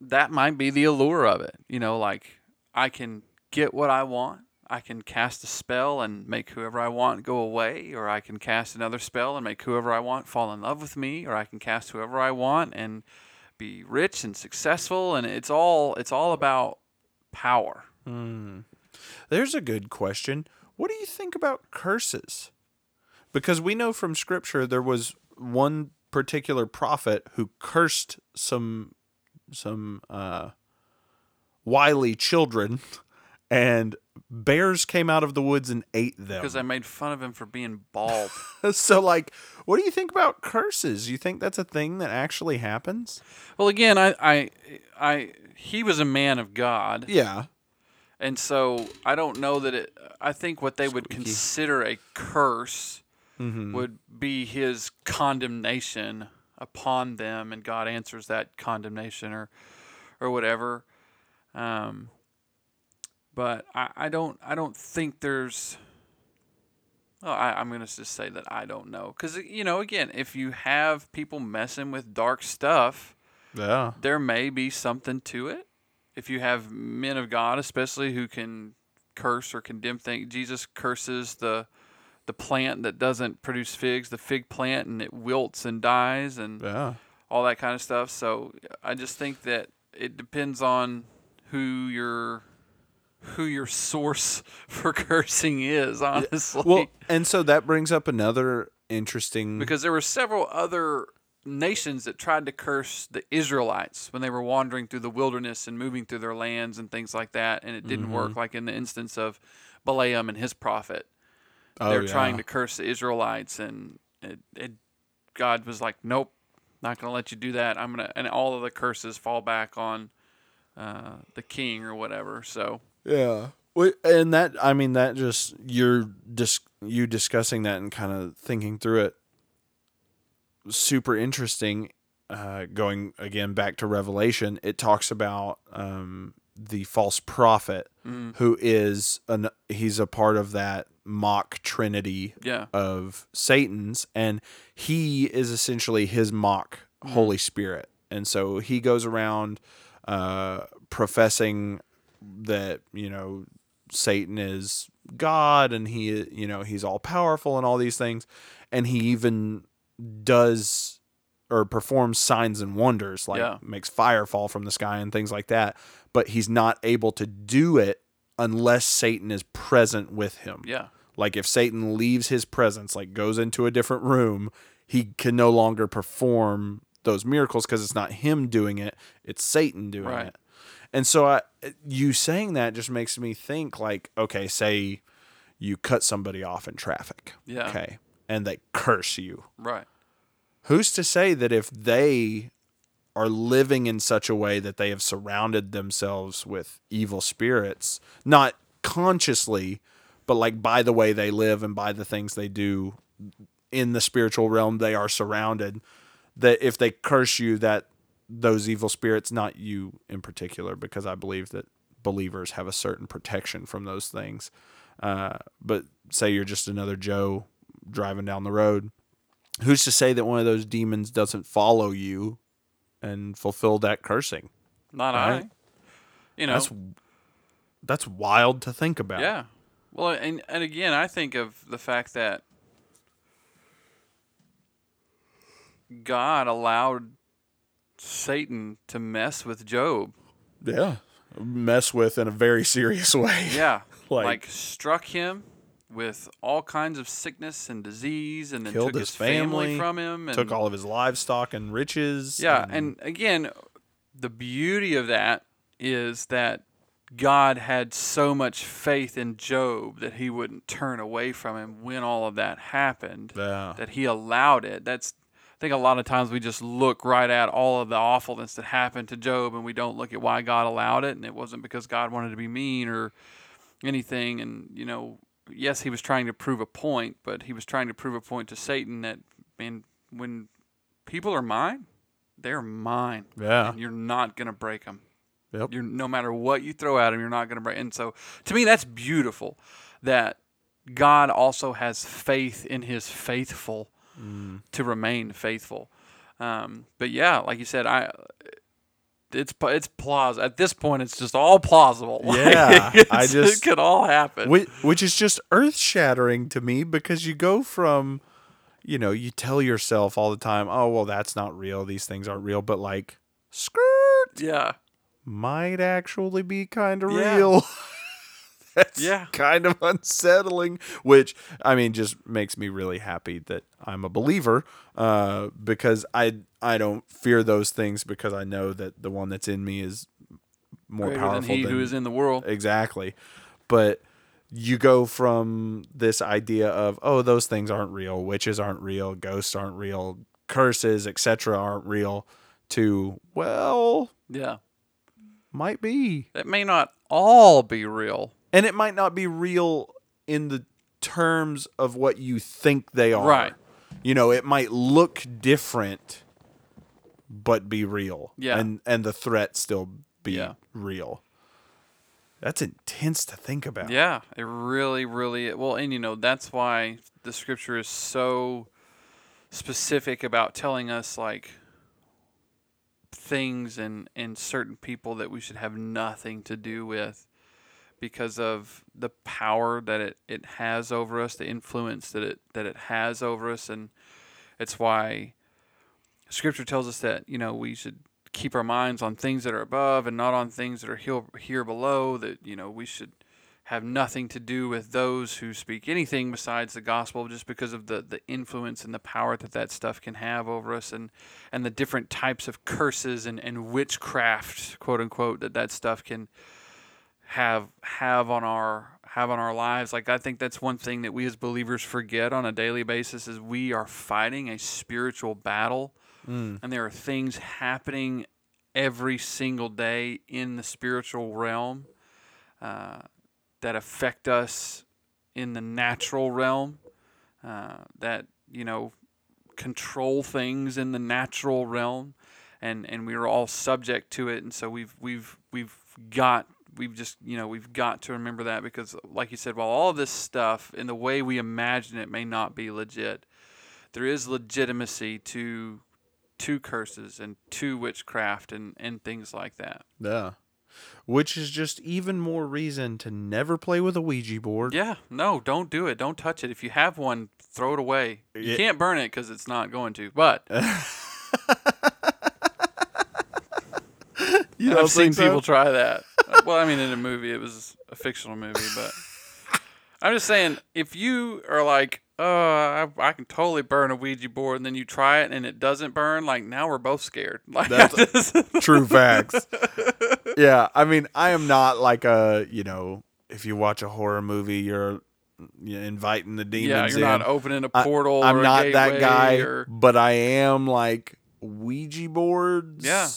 that might be the allure of it. You know, like I can get what I want. I can cast a spell and make whoever I want go away, or I can cast another spell and make whoever I want fall in love with me, or I can cast whoever I want and be rich and successful and it's all it's all about power. mm. There's a good question. What do you think about curses? Because we know from scripture there was one particular prophet who cursed some some uh, wily children, and bears came out of the woods and ate them. Because I made fun of him for being bald. so, like, what do you think about curses? You think that's a thing that actually happens? well, again, I, I, I, he was a man of God, Yeah. and so I don't know that it. I think what they would Squeaky. consider a curse Mm-hmm. would be his condemnation upon them, and God answers that condemnation or, or whatever. Um, but I, I don't I don't think there's. Well, I, I'm gonna just say that I don't know because uh, you know again if you have people messing with dark stuff, Yeah. there may be something to it. If you have men of God, especially who can curse or condemn things, Jesus curses the the plant that doesn't produce figs, the fig plant, and it wilts and dies, and Yeah. all that kind of stuff. So I just think that it depends on who your who your source for cursing is, honestly. Well, and so that brings up another interesting. because there were several other nations that tried to curse the Israelites when they were wandering through the wilderness and moving through their lands and things like that, and it didn't work. Like in the instance of Balaam and his prophet, oh, they're yeah. trying to curse the Israelites, and it, it, God was like, "Nope, not going to let you do that. I'm gonna," and all of the curses fall back on uh, the king or whatever. So Yeah. And that I mean that just you're dis- you discussing that and kind of thinking through it super interesting uh going again back to revelation it talks about um the false prophet mm, who is an he's a part of that mock trinity yeah, of Satan's, and he is essentially his mock Holy Spirit. And so he goes around uh, professing that, you know, Satan is God and he, you know, he's all powerful and all these things. And he even does or performs signs and wonders, like Yeah. makes fire fall from the sky and things like that. But he's not able to do it unless Satan is present with him. yeah, Like if Satan leaves his presence, like goes into a different room, he can no longer perform those miracles because it's not him doing it; it's Satan doing Right. it. And so, I, you saying that just makes me think, like, okay, say you cut somebody off in traffic, yeah, okay, and they curse you. right, Who's to say that if they are living in such a way that they have surrounded themselves with evil spirits, not consciously, but like by the way they live and by the things they do in the spiritual realm, they are surrounded. That if they curse you, that those evil spirits, not you in particular, because I believe that believers have a certain protection from those things. Uh, but say you're just another Joe driving down the road who's to say that one of those demons doesn't follow you and fulfill that cursing? not Right. I. You know, That's that's wild to think about. Yeah. Well, and and again, I think of the fact that God allowed Satan to mess with Job. Yeah. Mess with in a very serious way. Yeah. Like- like, struck him with all kinds of sickness and disease and then Killed took his his family, family, from him and Took all of his livestock and riches. Yeah, and again, the beauty of that is that God had so much faith in Job that he wouldn't turn away from him when all of that happened. Yeah. That he allowed it. That's think a lot of times we just look right at all of the awfulness that happened to Job and we don't look at why God allowed it and it wasn't because God wanted to be mean or anything and you know yes he was trying to prove a point but he was trying to prove a point to Satan that man when people are mine they're mine Yeah. and you're not going to break them Yep. you're no matter what you throw at him, you're not going to break. And so, to me, that's beautiful. That God also has faith in His faithful to remain faithful. Um, but yeah, like you said, I it's it's plausible at this point. It's just all plausible. Like, Yeah, I just- it could all happen. which, which is just earth shattering to me because you go from you know you tell yourself all the time oh well that's not real these things aren't real but like skirt yeah, might actually be kind of Yeah. real that's Yeah. kind of unsettling which i mean just makes me really happy that i'm a believer uh, because i i don't fear those things because i know that the one that's in me is more greater than He than who is in the world. exactly but you go from this idea of oh those things aren't real witches aren't real ghosts aren't real curses etc aren't real to well Yeah, might be It may not all be real. And it might not be real in the terms of what you think they are Right. you know it might look different but be real Yeah. and and the threat still be Yeah. real that's intense to think about Yeah, it really, really well, and you know that's why the scripture is so specific about telling us like things and and certain people that we should have nothing to do with because of the power that it, it has over us, the influence that it that it has over us, and it's why Scripture tells us that you know we should keep our minds on things that are above and not on things that are here, here below. That you know we should have nothing to do with those who speak anything besides the gospel, just because of the the influence and the power that that stuff can have over us, and and the different types of curses and and witchcraft, quote unquote, that that stuff can have have on our have on our lives. Like i think that's one thing that we as believers forget on a daily basis is we are fighting a spiritual battle. And there are things happening every single day in the spiritual realm uh, that affect us in the natural realm uh, that you know control things in the natural realm. And and we are all subject to it. And so we've we've we've got we've just you know we've got to remember that because like you said while all of this stuff in the way we imagine it may not be legit there is legitimacy to to curses and to witchcraft and and things like that Yeah. Which is just even more reason to never play with a Ouija board. yeah no don't do it don't touch it if you have one throw it away you Yeah. can't burn it because it's not going to but You I've seen so? people try that. Uh, well, I mean, in a movie, it was a fictional movie, but I'm just saying, if you are like, "Oh, I, I can totally burn a Ouija board," and then you try it and it doesn't burn, like now we're both scared. Like That's- True facts. yeah, I mean, I am not like a, you know, if you watch a horror movie, you're, you're inviting the demons yeah, you're in. not opening a portal. I'm or a not that guy, Or, but I am like Ouija boards. Yeah.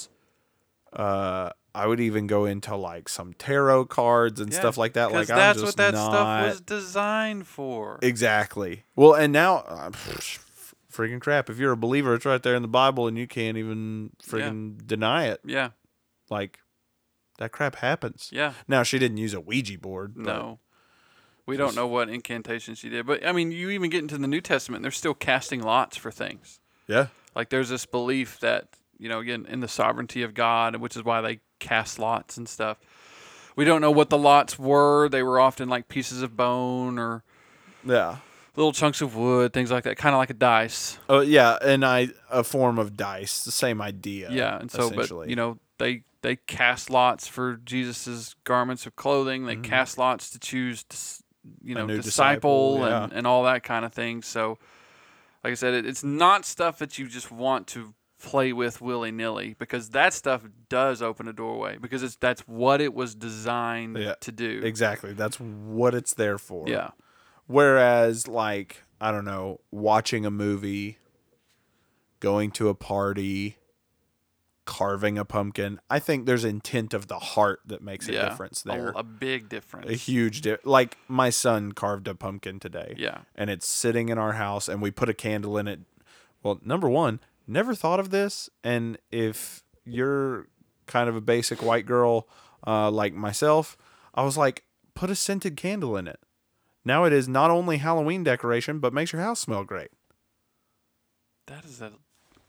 Uh, I would even go into like some tarot cards and Yeah, stuff like that. Like I'm that's just what that not stuff was designed for. exactly. Well, and now, uh, freaking crap! If you're a believer, it's right there in the Bible, and you can't even freaking deny it. yeah, Like that crap happens. yeah. Now she didn't use a Ouija board. No. We don't know what incantation she did, but I mean, you even get into the New Testament, they're still casting lots for things. Yeah. Like there's this belief that, you know, again, in the sovereignty of God, which is why they cast lots and stuff. We don't know what the lots were. They were often like pieces of bone or Yeah. little chunks of wood, things like that, kind of like a dice. Oh yeah, and I a form of dice, the same idea. Yeah, and so, but you know, they they cast lots for Jesus's garments of clothing. They cast lots to choose, you know, Mm-hmm. disciple, disciple, yeah. and, and all that kind of thing. So, like I said, it, it's not stuff that you just want to play with willy nilly because that stuff does open a doorway because it's that's what it was designed Yeah, to do. Exactly. That's what it's there for. Yeah. Whereas, like, I don't know, watching a movie, going to a party, carving a pumpkin, I think there's intent of the heart that makes a yeah. difference there. A, big difference. A huge di- like my son carved a pumpkin today. Yeah. And it's sitting in our house and we put a candle in it. Well, number 1, never thought of this and if you're kind of a basic white girl uh, like myself, I was like put a scented candle in it. Now it is not only Halloween decoration but makes your house smell great. That is a,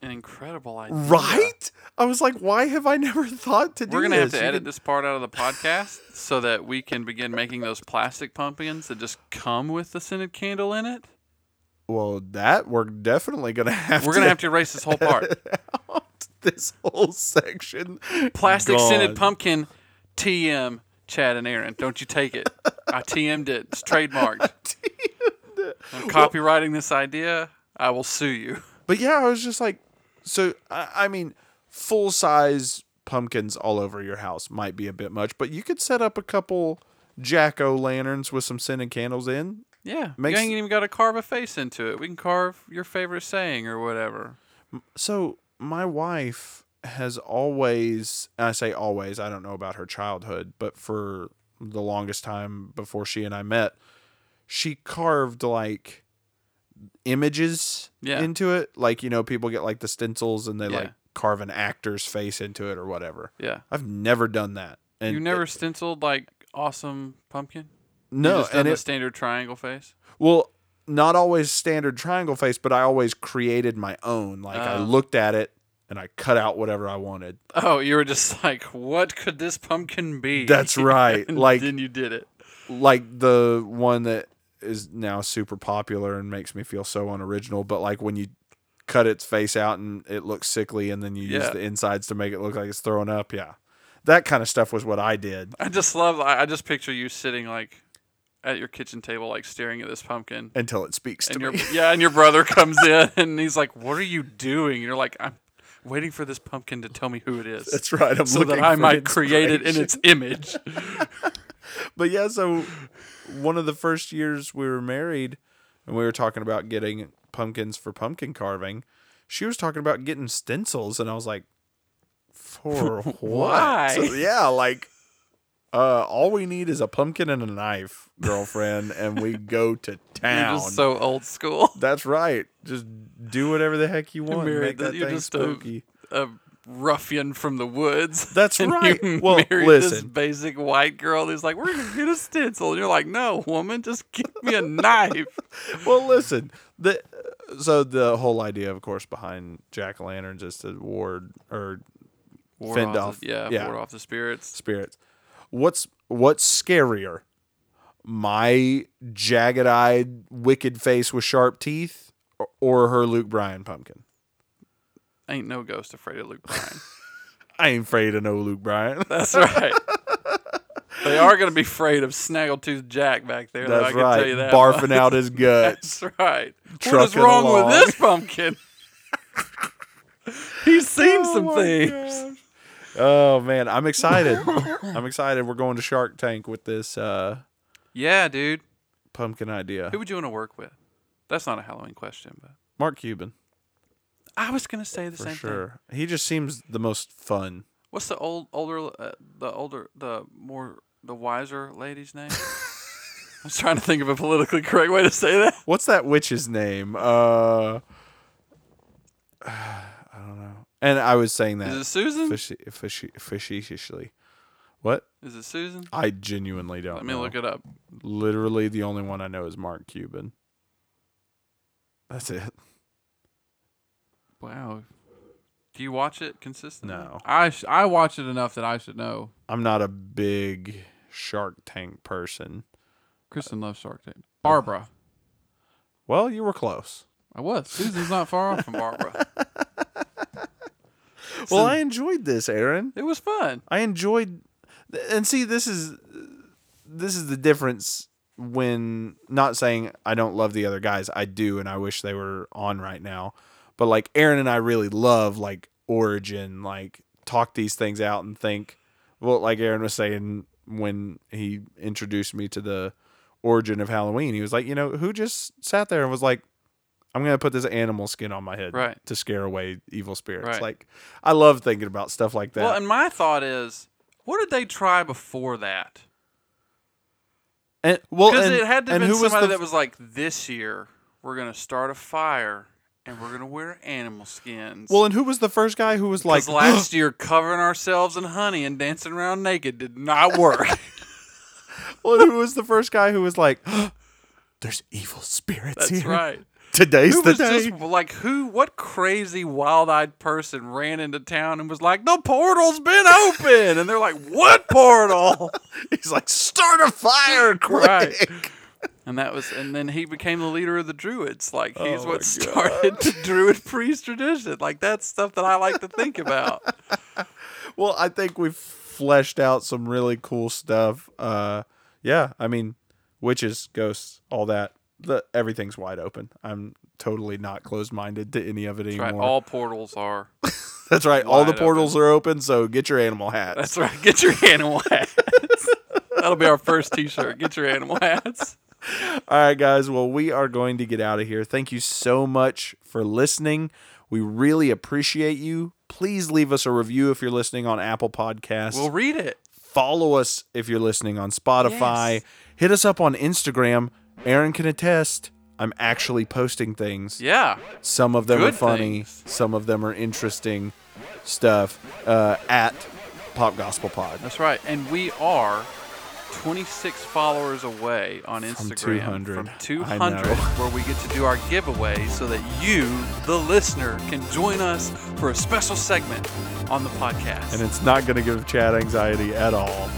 an incredible idea. Right? I was like why have I never thought to do We're gonna have to You edit could- this part out of the podcast so that we can begin making those plastic pumpkins that just come with the scented candle in it. Well, that we're definitely going to have We're gonna have to erase this whole part. out this whole section. Plastic scented pumpkin, TM Chad and Aaron. Don't you take it? I TM'd it. It's trademarked. I'm copywriting this idea. I will sue you. But yeah, I was just like, so I, I mean, full size pumpkins all over your house might be a bit much, but you could set up a couple jack o' lanterns with some scented candles in. Yeah, Makes- you ain't even got to carve a face into it. We can carve your favorite saying or whatever. So my wife has always, and I say always, I don't know about her childhood, but for the longest time before she and I met, she carved like images Yeah. into it. Like, you know, people get like the stencils and they Yeah. like carve an actor's face into it or whatever. Yeah. I've never done that. And You never it- stenciled like awesome pumpkin? No, and the it, standard triangle face. well, not always standard triangle face, but I always created my own. Like I Oh. looked at it and I cut out whatever I wanted. Oh, you were just like, what could this pumpkin be? That's right. And Like then you did it. like the one that is now super popular and makes me feel so unoriginal. But like when you cut its face out and it looks sickly, and then you use the insides to make it look like it's throwing up. Yeah, that kind of stuff was what I did I just love. I I just picture you sitting like at your kitchen table, like staring at this pumpkin. until it speaks to your me. yeah, and your brother comes in and he's like, "What are you doing?" And you're like, "I'm waiting for this pumpkin to tell me who it is, That's right. I'm so that I might create it in its image." But yeah, so one of the first years we were married, and we were talking about getting pumpkins for pumpkin carving. She was talking about getting stencils, and I was like, "For what?" Why? So, yeah, like, uh, all we need is a pumpkin and a knife, girlfriend, and we go to You're town. just so old school. That's right. Just do whatever the heck you want. married Make that you're thing just a- spooky. A ruffian from the woods. That's right. You Well, married this listen. basic white girl who's like, "We're gonna get a stencil." And you're like, "No, woman, just give me a knife." well, listen. The so the whole idea, of course, behind jack o' lanterns is to ward or Ward Fend off off- the- yeah, yeah. ward off the spirits. spirits. What's what's scarier? My jagged-eyed, wicked face with sharp teeth, or, her Luke Bryan pumpkin? Ain't no ghost afraid of Luke Bryan. I ain't afraid of no Luke Bryan. That's right. they are going to be afraid of Snaggletooth Jack back there. though, I That's can right. Tell you that Barfing much. out his guts. That's right. what is wrong along. with this pumpkin? He's seen Oh some things. gosh. Oh man, I'm excited. I'm excited. We're going to Shark Tank with this uh, Yeah, dude. pumpkin idea. Who would you want to work with? That's not a Halloween question, but Mark Cuban, I was going to say the for same thing. sure. He just seems the most fun. What's the old, older, uh, the older, the more, the wiser lady's name? I was trying to think of a politically correct way to say that. What's that witch's name? Uh, I don't know. And I was saying Is it Susan? fishy, fishy, facetiously. What? Is it Susan? I genuinely don't. Let me know. look it up. Literally, the only one I know is Mark Cuban. That's it. Wow. Do you watch it consistently? No. I sh- I watch it enough that I should know. I'm not a big Shark Tank person. Kristen loves Shark Tank. Barbara. Well, you were close. I was. Susan's not far off from Barbara. Well, I enjoyed this, Aaron. It was fun. I enjoyed, and see, this is this is the difference when not saying I don't love the other guys. I do, and I wish they were on right now. but like Aaron and I really love like origin, like talk these things out and think. Well, like Aaron was saying when he introduced me to the origin of Halloween, he was like, you know, who just sat there and was like, I'm gonna put this animal skin on my head Right. to scare away evil spirits. Right. Like, I love thinking about stuff like that. Well, and my thought is, what did they try before that? And well, Because it had to have and been was somebody that was like, this year we're gonna start a fire and we're gonna wear animal skins. well, and who was the first guy who was like, last year covering ourselves in honey and dancing around naked did not work. well, who was the first guy who was like, there's evil spirits That's here. right. Today's Who the was day. just like who? What crazy wild-eyed person ran into town and was like, "The portal's been open," and they're like, "What portal?" He's like, start a fire quick. Right. And that was, and then he became the leader of the druids. Like he's Oh what started the druid priest tradition. Like that's stuff that I like to think about. Well, I think we've fleshed out some really cool stuff. Uh, yeah, I mean, witches, ghosts, all that. The everything's wide open. I'm totally not closed minded to any of it That's anymore. right. All portals are. That's right. All the portals are open, so get your animal hats. That's right. Get your animal hats. That'll be our first T-shirt. Get your animal hats. All right, guys. Well, we are going to get out of here. Thank you so much for listening. We really appreciate you. Please leave us a review if you're listening on Apple Podcasts. We'll read it. Follow us if you're listening on Spotify. Yes. Hit us up on Instagram. Aaron can attest. I'm actually posting things. Yeah. Some of them are funny. things. Some of them are interesting stuff. Uh, at Pop Gospel Pod. That's right. And we are 26 followers away on Instagram 200. from 200 where we get to do our giveaway so that you, the listener, can join us for a special segment on the podcast. And it's not going to give Chad anxiety at all.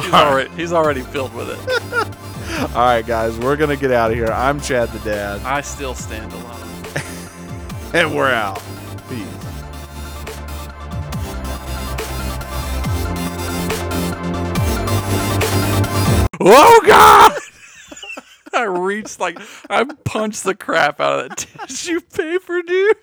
he's, already, he's already filled with it. All right, guys, we're going to get out of here. I'm Chad the Dad, I still stand alone. and we're out. Peace. Oh God! I reached like I punched the crap out of that tissue paper, dude.